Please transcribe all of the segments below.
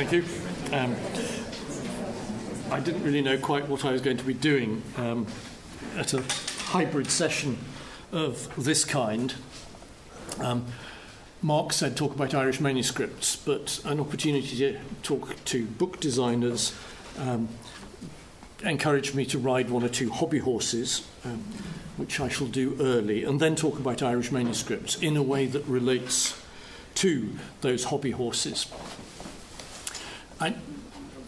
Thank you. Um, I didn't really know quite what I was going to be doing um, at a hybrid session of this kind. Um, Mark said talk about Irish manuscripts, but an opportunity to talk to book designers um, encouraged me to ride one or two hobby horses, um, which I shall do early, and then talk about Irish manuscripts in a way that relates to those hobby horses. I,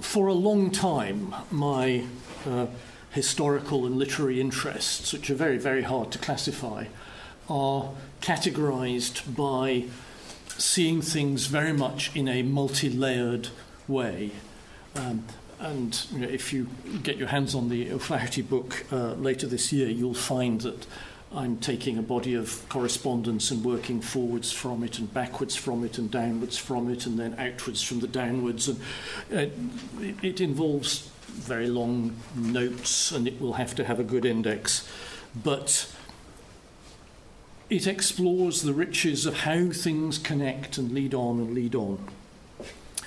for a long time, my uh, historical and literary interests, which are very, very hard to classify, are categorized by seeing things very much in a multi layered way. Um, and you know, if you get your hands on the O'Flaherty book uh, later this year, you'll find that I'm taking a body of correspondence and working forwards from it and backwards from it and downwards from it and then outwards from the downwards. And uh, it, it involves very long notes and it will have to have a good index. But it explores the riches of how things connect and lead on and lead on.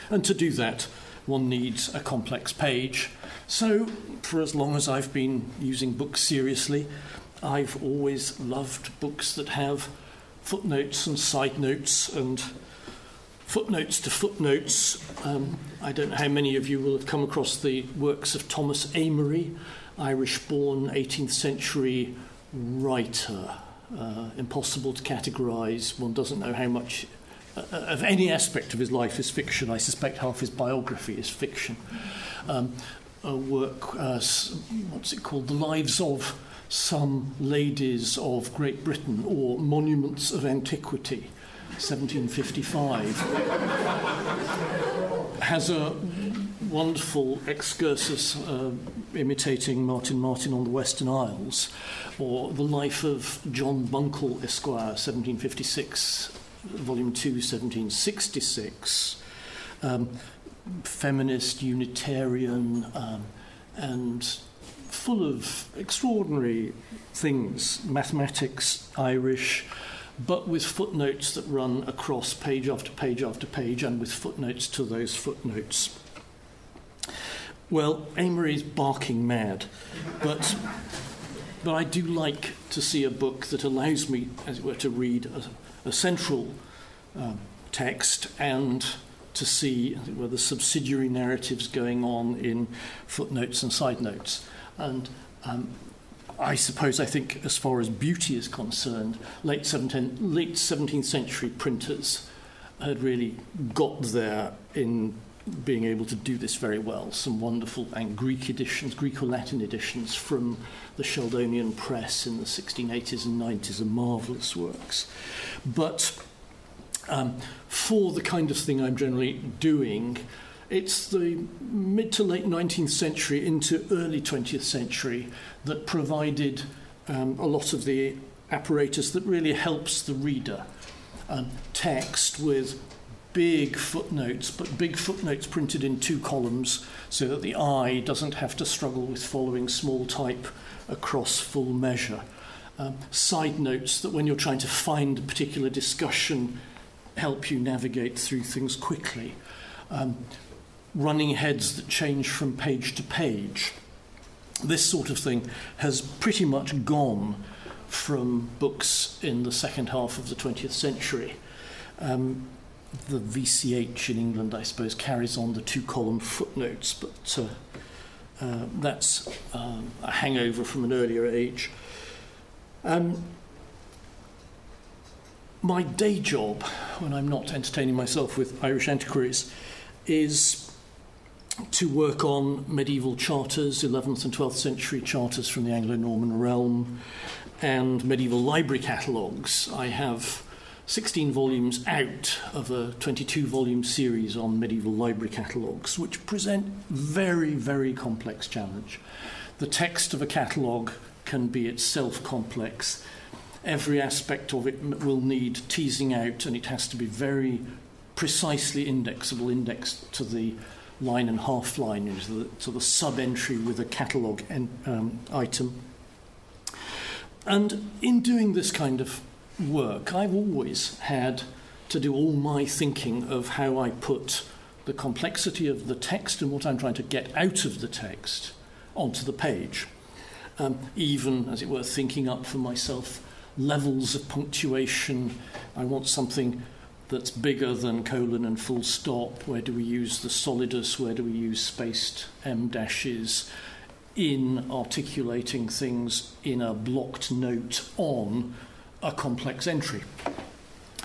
And to do that, one needs a complex page. So, for as long as I've been using books seriously, I've always loved books that have footnotes and side notes and footnotes to footnotes. Um, I don't know how many of you will have come across the works of Thomas Amory, Irish born 18th century writer. Uh, impossible to categorize. One doesn't know how much uh, of any aspect of his life is fiction. I suspect half his biography is fiction. Um, a work, uh, what's it called? The Lives of Some Ladies of Great Britain or Monuments of Antiquity, 1755, has a wonderful excursus uh, imitating Martin Martin on the Western Isles, or The Life of John Buncle, Esquire, 1756 Volume 2, 1766, um, feminist, Unitarian, um, and full of extraordinary things mathematics, Irish, but with footnotes that run across page after page after page, and with footnotes to those footnotes. Well, Amory's barking mad, but but I do like to see a book that allows me, as it were, to read a, a central um, text and to see where the subsidiary narratives going on in footnotes and side notes. And um, I suppose I think, as far as beauty is concerned, late 17th, late 17th century printers had really got there in being able to do this very well. Some wonderful and Greek editions, Greek or Latin editions from the Sheldonian press in the 1680s and 90s are marvelous works. But um, for the kind of thing I'm generally doing, it's the mid to late 19th century into early 20th century that provided um, a lot of the apparatus that really helps the reader. Um, text with big footnotes, but big footnotes printed in two columns so that the eye doesn't have to struggle with following small type across full measure. Um, side notes that when you're trying to find a particular discussion help you navigate through things quickly. Um, running heads that change from page to page. This sort of thing has pretty much gone from books in the second half of the 20th century. Um, the VCH in England, I suppose, carries on the two column footnotes, but uh, uh, that's um, a hangover from an earlier age. Um, my day job, when I'm not entertaining myself with Irish antiquaries, is to work on medieval charters, 11th and 12th century charters from the Anglo Norman realm, and medieval library catalogues. I have 16 volumes out of a 22 volume series on medieval library catalogues, which present very, very complex challenge. The text of a catalogue can be itself complex every aspect of it will need teasing out, and it has to be very precisely indexable, indexed to the line and half line, to the, to the sub entry with a catalogue en, um, item. And in doing this kind of work, I've always had to do all my thinking of how I put the complexity of the text and what I'm trying to get out of the text onto the page. Um, even, as it were, thinking up for myself levels of punctuation. I want something that's bigger than colon and full stop. Where do we use the solidus? Where do we use spaced m dashes? In articulating things in a blocked note on a complex entry.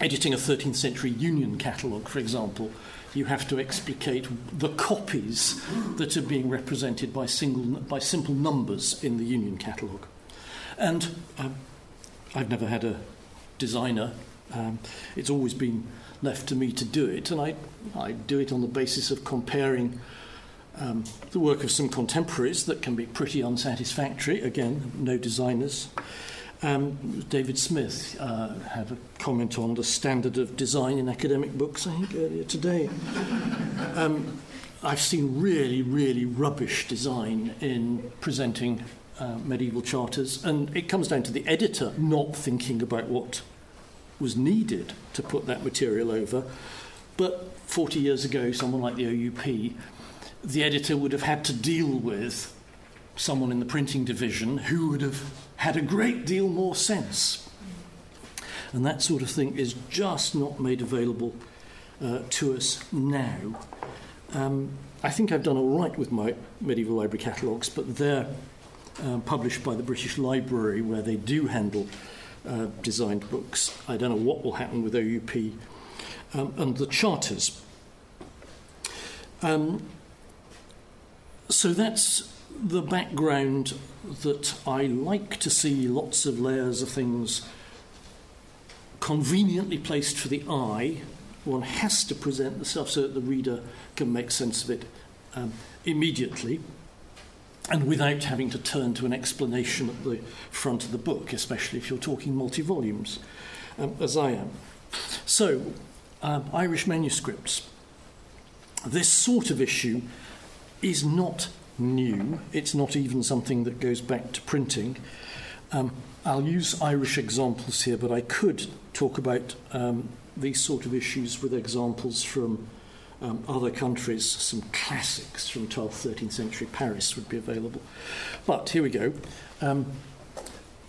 Editing a 13th century Union catalogue, for example, you have to explicate the copies that are being represented by, single, by simple numbers in the Union catalogue. And um, I've never had a designer. Um, it's always been left to me to do it, and I, I do it on the basis of comparing um, the work of some contemporaries that can be pretty unsatisfactory. Again, no designers. Um, David Smith uh, had a comment on the standard of design in academic books, I think, earlier today. Um, I've seen really, really rubbish design in presenting uh, medieval charters, and it comes down to the editor not thinking about what was needed to put that material over. But 40 years ago, someone like the OUP, the editor would have had to deal with someone in the printing division who would have had a great deal more sense. And that sort of thing is just not made available uh, to us now. Um, I think I've done all right with my medieval library catalogues, but they're uh, published by the British Library, where they do handle uh, designed books. I don't know what will happen with OUP um, and the charters. Um, so that's the background that I like to see lots of layers of things conveniently placed for the eye. One has to present the stuff so that the reader can make sense of it um, immediately and without having to turn to an explanation at the front of the book, especially if you're talking multi volumes, um, as I am. So, um, Irish manuscripts. This sort of issue is not new, it's not even something that goes back to printing. Um, I'll use Irish examples here, but I could talk about um, these sort of issues with examples from um, other countries, some classics from 12th, 13th century Paris would be available. But here we go. Um,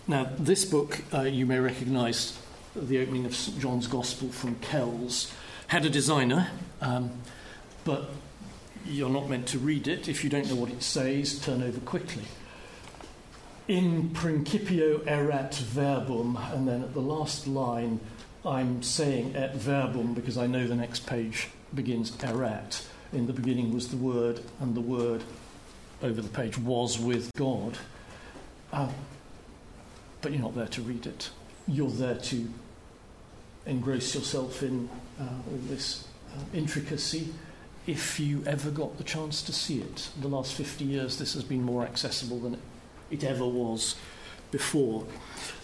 now, this book, uh, you may recognize the opening of St. John's Gospel from Kells, had a designer, um, but you're not meant to read it. If you don't know what it says, turn over quickly. In principio erat verbum, and then at the last line, I'm saying et verbum because I know the next page begins erat. In the beginning was the Word, and the Word over the page was with God. Uh, but you're not there to read it. You're there to engross yourself in uh, all this uh, intricacy if you ever got the chance to see it. The last 50 years, this has been more accessible than it ever was before.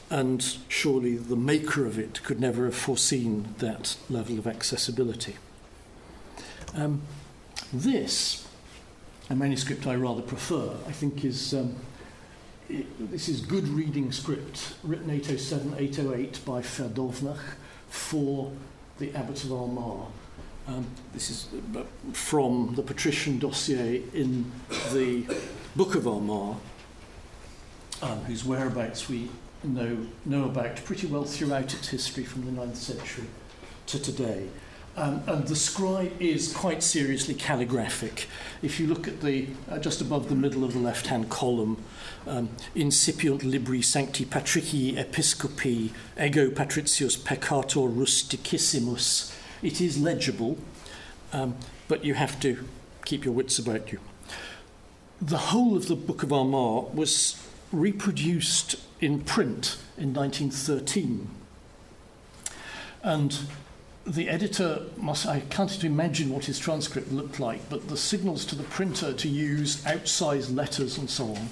And surely the maker of it could never have foreseen that level of accessibility. Um, this, a manuscript I rather prefer, I think is. Um, it, this is good reading script, written 807 808 by Ferdomnach for the Abbot of Armagh. Um, this is uh, from the patrician dossier in the Book of Armagh, um, whose whereabouts we know, know about pretty well throughout its history from the 9th century to today. Um, and the scribe is quite seriously calligraphic. If you look at the uh, just above the middle of the left-hand column, um, incipiunt libri sancti patrici episcopi ego patricius peccator rusticissimus, it is legible, um, but you have to keep your wits about you. The whole of the Book of Armagh was reproduced in print in 1913. And the editor must, I can't imagine what his transcript looked like, but the signals to the printer to use outsized letters and so on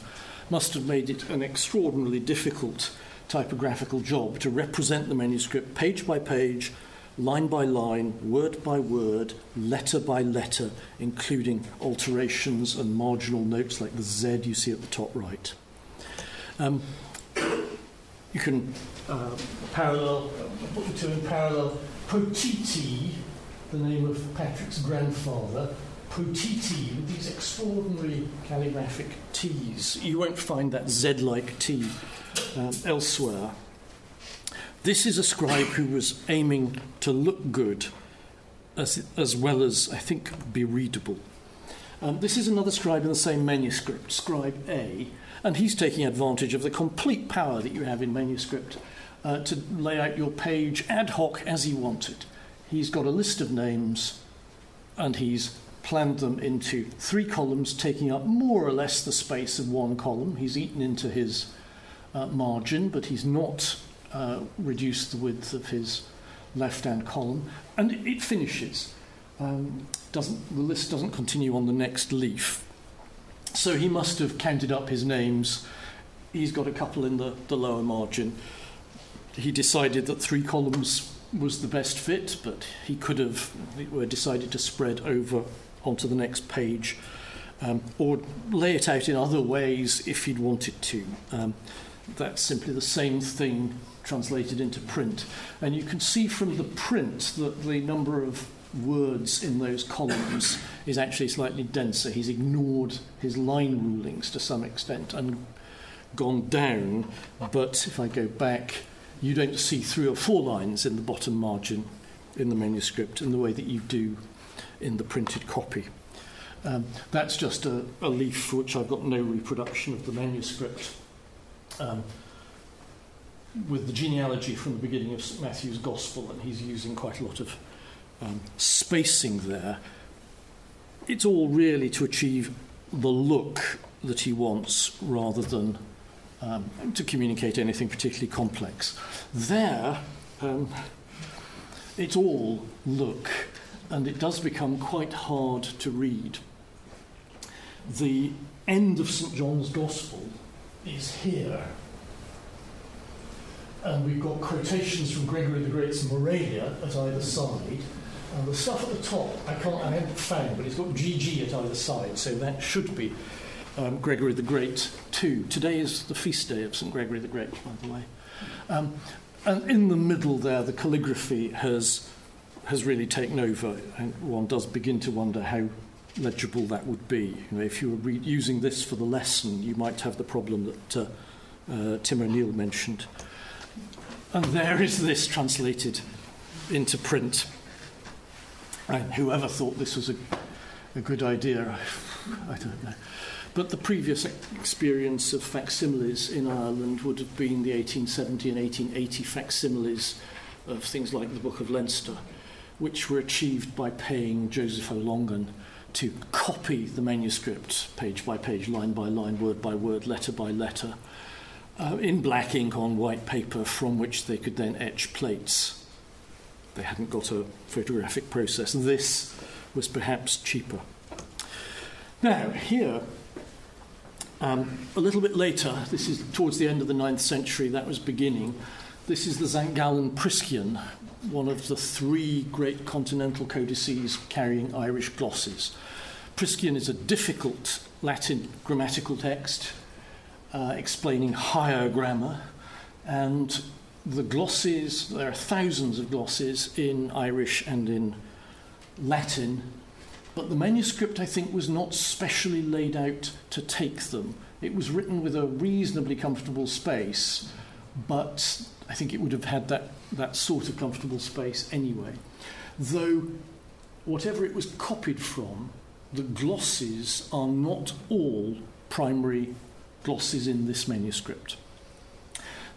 must have made it an extraordinarily difficult typographical job to represent the manuscript page by page, line by line, word by word, letter by letter, including alterations and marginal notes like the Z you see at the top right. Um, you can uh, parallel, put the two in parallel Potiti the name of Patrick's grandfather, Potiti, with these extraordinary calligraphic T's. You won't find that Z like T um, elsewhere. This is a scribe who was aiming to look good as, as well as, I think, be readable. Um, this is another scribe in the same manuscript, Scribe A, and he's taking advantage of the complete power that you have in manuscript uh, to lay out your page ad hoc as he wanted. He's got a list of names and he's planned them into three columns, taking up more or less the space of one column. He's eaten into his uh, margin, but he's not uh, reduced the width of his left hand column. And it, it finishes. Um, doesn't, the list doesn't continue on the next leaf. So he must have counted up his names. He's got a couple in the, the lower margin. He decided that three columns was the best fit, but he could have decided to spread over onto the next page um, or lay it out in other ways if he'd wanted to. Um, that's simply the same thing translated into print. And you can see from the print that the number of words in those columns is actually slightly denser. He's ignored his line rulings to some extent and gone down. But if I go back, you don't see three or four lines in the bottom margin in the manuscript in the way that you do in the printed copy. Um, that's just a, a leaf for which I've got no reproduction of the manuscript. Um, with the genealogy from the beginning of St Matthew's Gospel, and he's using quite a lot of um, spacing there. It's all really to achieve the look that he wants rather than um, to communicate anything particularly complex. There, um, it's all look, and it does become quite hard to read. The end of St John's Gospel is here and we've got quotations from Gregory the Great's Moralia at either side. And the stuff at the top, I can't, I haven't found, but it's got GG at either side, so that should be um, Gregory the Great too. Today is the feast day of St Gregory the Great, by the way. Um, and in the middle there, the calligraphy has has really taken over, and one does begin to wonder how legible that would be. You know, if you were re- using this for the lesson, you might have the problem that uh, uh, Tim O'Neill mentioned. And there is this translated into print. And whoever thought this was a, a good idea, I don't know. But the previous experience of facsimiles in Ireland would have been the 1870 and 1880 facsimiles of things like the Book of Leinster, which were achieved by paying Joseph O'Longan to copy the manuscript page by page, line by line, word by word, letter by letter, uh, in black ink on white paper from which they could then etch plates. They hadn't got a photographic process. This was perhaps cheaper. Now, here, um, a little bit later, this is towards the end of the 9th century, that was beginning. This is the St. Priscian, one of the three great continental codices carrying Irish glosses. Priscian is a difficult Latin grammatical text uh, explaining higher grammar, and the glosses, there are thousands of glosses in Irish and in Latin, but the manuscript, I think, was not specially laid out to take them. It was written with a reasonably comfortable space, but I think it would have had that, that sort of comfortable space anyway. Though, whatever it was copied from, the glosses are not all primary glosses in this manuscript.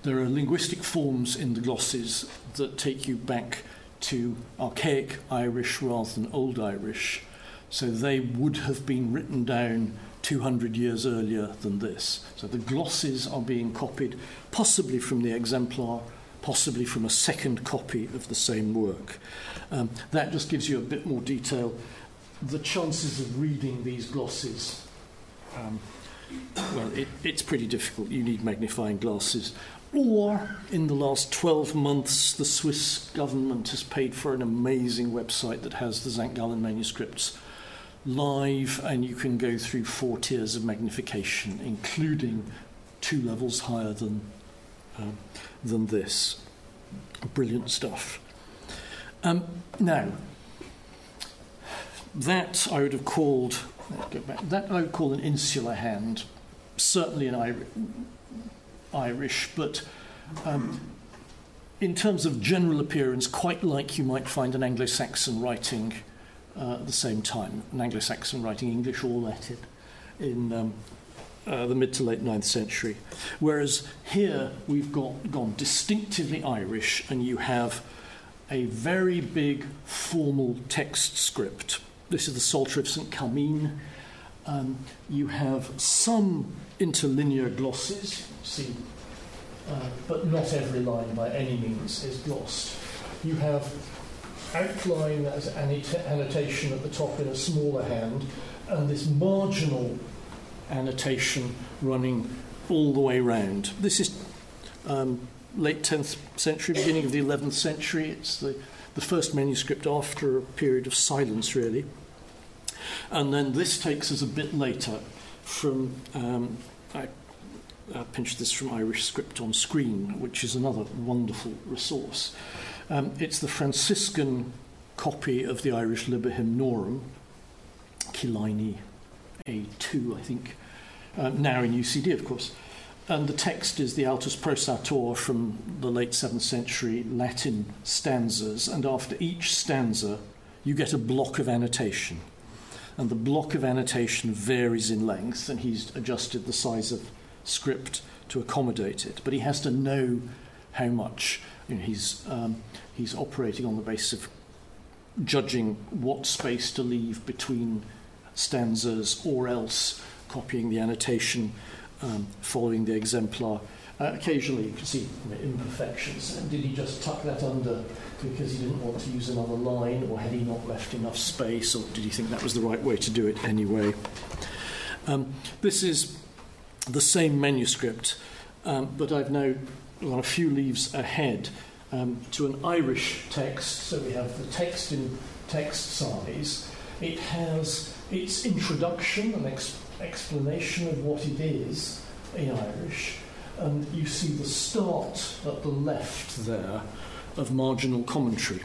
There are linguistic forms in the glosses that take you back to archaic Irish rather than Old Irish, so they would have been written down 200 years earlier than this. So the glosses are being copied, possibly from the exemplar, possibly from a second copy of the same work. Um, that just gives you a bit more detail. The chances of reading these glosses um, well, it, it's pretty difficult. You need magnifying glasses. Or, in the last 12 months, the Swiss government has paid for an amazing website that has the St. Gallen manuscripts live, and you can go through four tiers of magnification, including two levels higher than, um, than this. Brilliant stuff. Um, now, that I would have called, back, that I would call an insular hand, certainly an Irish, but um, in terms of general appearance, quite like you might find an Anglo Saxon writing uh, at the same time, an Anglo Saxon writing English or Latin in um, uh, the mid to late 9th century. Whereas here we've got gone distinctively Irish, and you have a very big formal text script. This is the Psalter of St. Caimín. Um, you have some interlinear glosses, see uh, but not every line by any means is glossed. You have outline as annotation at the top in a smaller hand, and this marginal annotation running all the way round. This is um, late 10th century, beginning of the 11th century. It's the, the first manuscript after a period of silence, really. And then this takes us a bit later from um, I uh, pinched this from Irish Script on Screen, which is another wonderful resource. Um, it's the Franciscan copy of the Irish Liber Hymnorum, Killiney A2, I think, um, now in UCD, of course. And the text is the Altus Prosator from the late 7th century Latin stanzas, and after each stanza, you get a block of annotation. And the block of annotation varies in length, and he's adjusted the size of script to accommodate it. But he has to know how much. You know, he's, um, he's operating on the basis of judging what space to leave between stanzas or else copying the annotation, um, following the exemplar. Uh, occasionally, you can see you know, imperfections. Did he just tuck that under because he didn't want to use another line, or had he not left enough space, or did he think that was the right way to do it anyway? Um, this is the same manuscript, um, but I've now gone a few leaves ahead um, to an Irish text. So we have the text in text size. It has its introduction and ex- explanation of what it is in Irish, and you see the start at the left there of marginal commentary.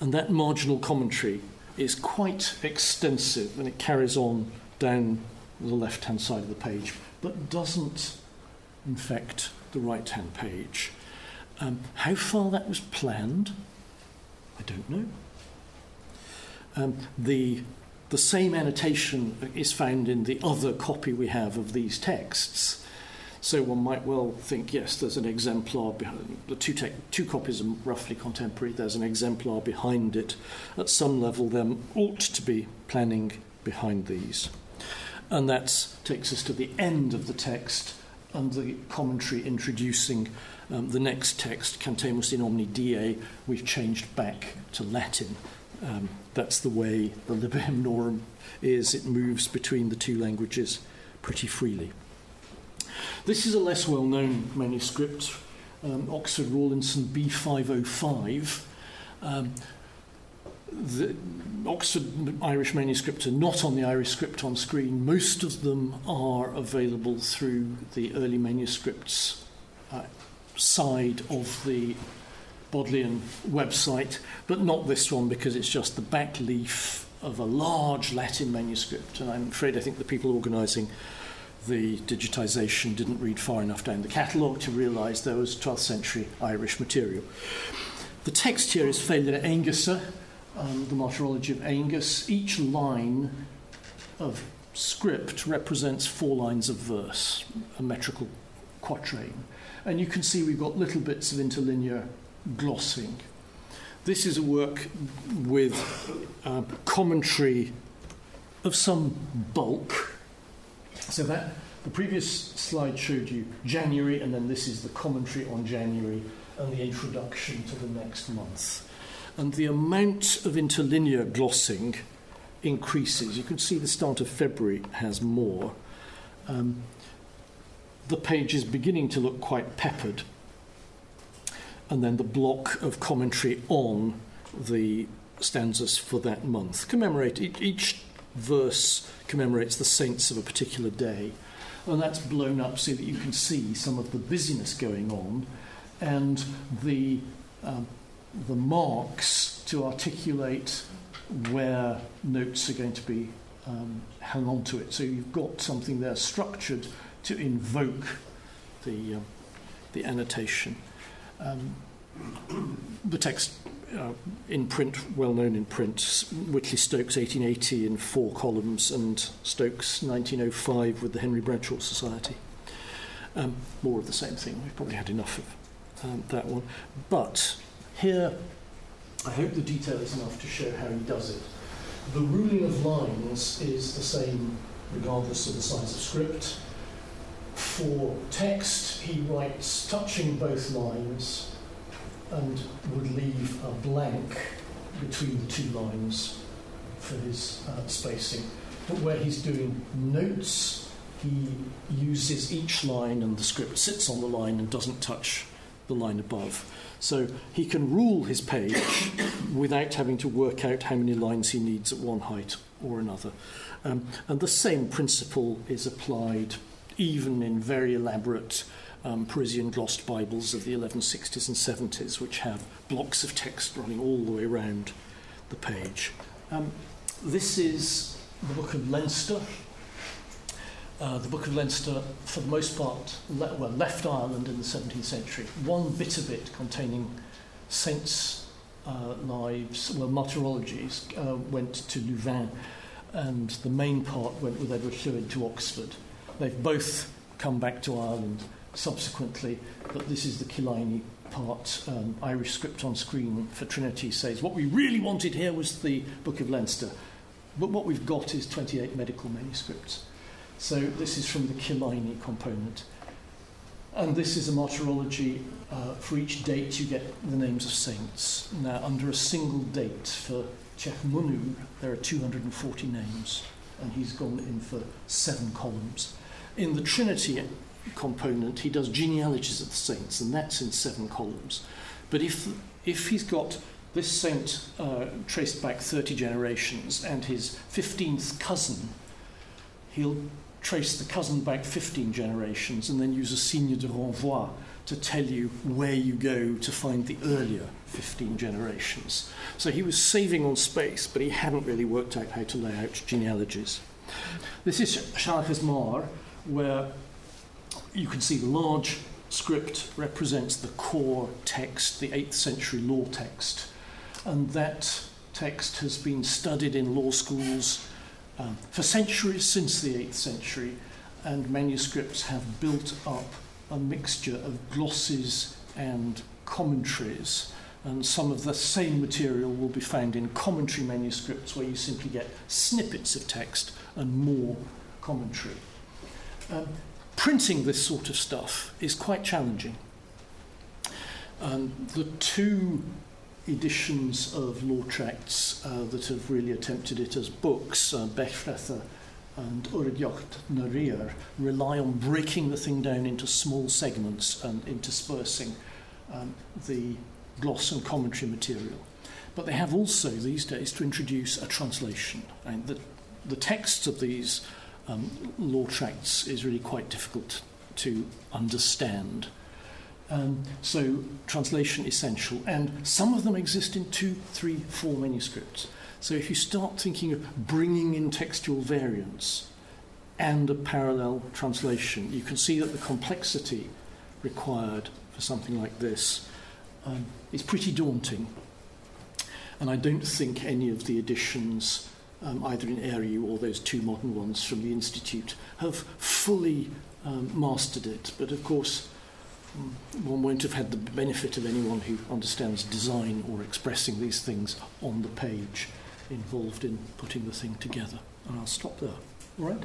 And that marginal commentary is quite extensive and it carries on down the left hand side of the page, but doesn't infect the right hand page. Um, how far that was planned, I don't know. Um, the, the same annotation is found in the other copy we have of these texts. So one might well think, yes, there's an exemplar behind the two, te- two copies are roughly contemporary. There's an exemplar behind it. At some level, there ought to be planning behind these. And that takes us to the end of the text and the commentary introducing um, the next text, Cantemus in Omni Die, we've changed back to Latin. Um, that's the way the Liber Hymnorum is. It moves between the two languages pretty freely. This is a less well known manuscript, um, Oxford Rawlinson B505. Um, the Oxford Irish manuscripts are not on the Irish script on screen. Most of them are available through the early manuscripts uh, side of the Bodleian website, but not this one because it's just the back leaf of a large Latin manuscript. And I'm afraid I think the people organising the digitisation didn't read far enough down the catalogue to realise there was 12th century Irish material. The text here is Félire Óengusso um, the Martyrology of Angus, each line of script represents four lines of verse, a metrical quatrain. And you can see we've got little bits of interlinear glossing. This is a work with uh, commentary of some bulk. So that the previous slide showed you January, and then this is the commentary on January and the introduction to the next month and the amount of interlinear glossing increases. You can see the start of February has more. Um, the page is beginning to look quite peppered, and then the block of commentary on the stanzas for that month commemorate each verse commemorates the saints of a particular day and that's blown up so that you can see some of the busyness going on and the um, the marks to articulate where notes are going to be um, hung on to it. So you've got something there structured to invoke the, um, the annotation. Um, the text uh, in print, well known in print, Whitley Stokes 1880 in four columns, and Stokes 1905 with the Henry Bradshaw Society. Um, more of the same thing. We've probably had enough of um, that one. But here, I hope the detail is enough to show how he does it. The ruling of lines is the same regardless of the size of script. For text, he writes touching both lines and would leave a blank between the two lines for his uh, spacing. But where he's doing notes, he uses each line and the script sits on the line and doesn't touch the line above. So he can rule his page without having to work out how many lines he needs at one height or another. Um, and the same principle is applied even in very elaborate um, Parisian glossed Bibles of the 1160s and 70s, which have blocks of text running all the way around the page. Um, this is the Book of Leinster. Uh, the Book of Leinster, for the most part, le- well, left Ireland in the 17th century. One bit of it containing saints' uh, lives, well, martyrologies, uh, went to Louvain, and the main part went with Edward Llwyd to Oxford. They've both come back to Ireland subsequently, but this is the Killiney part. Um, Irish script on screen for Trinity says what we really wanted here was the Book of Leinster, but what we've got is 28 medical manuscripts. So this is from the Killiney component. And this is a martyrology. Uh, for each date, you get the names of saints. Now, under a single date for Chech Munu, there are 240 names, and he's gone in for seven columns. In the Trinity component, he does genealogies of the saints, and that's in seven columns. But if, if he's got this saint uh, traced back 30 generations and his 15th cousin, he'll trace the cousin back 15 generations and then use a signe de renvoi to tell you where you go to find the earlier 15 generations. So he was saving on space, but he hadn't really worked out how to lay out genealogies. This is Charles Mar, where you can see the large script represents the core text, the 8th century law text. And that text has been studied in law schools um, for centuries since the 8th century, and manuscripts have built up a mixture of glosses and commentaries. And some of the same material will be found in commentary manuscripts where you simply get snippets of text and more commentary. Um, printing this sort of stuff is quite challenging. Um, the two editions of law tracts uh, that have really attempted it as books, uh, Bechretha and Urgyocht Narir, rely on breaking the thing down into small segments and interspersing um, the gloss and commentary material. But they have also these days to introduce a translation. And the, the texts of these um, law tracts is really quite difficult to understand. Um, so translation essential, and some of them exist in two, three, four manuscripts. So if you start thinking of bringing in textual variants and a parallel translation, you can see that the complexity required for something like this um, is pretty daunting. And I don't think any of the editions um, either in Eriu or those two modern ones from the Institute, have fully um, mastered it. But of course, um, one won't have had the benefit of anyone who understands design or expressing these things on the page involved in putting the thing together. And I'll stop there. All right?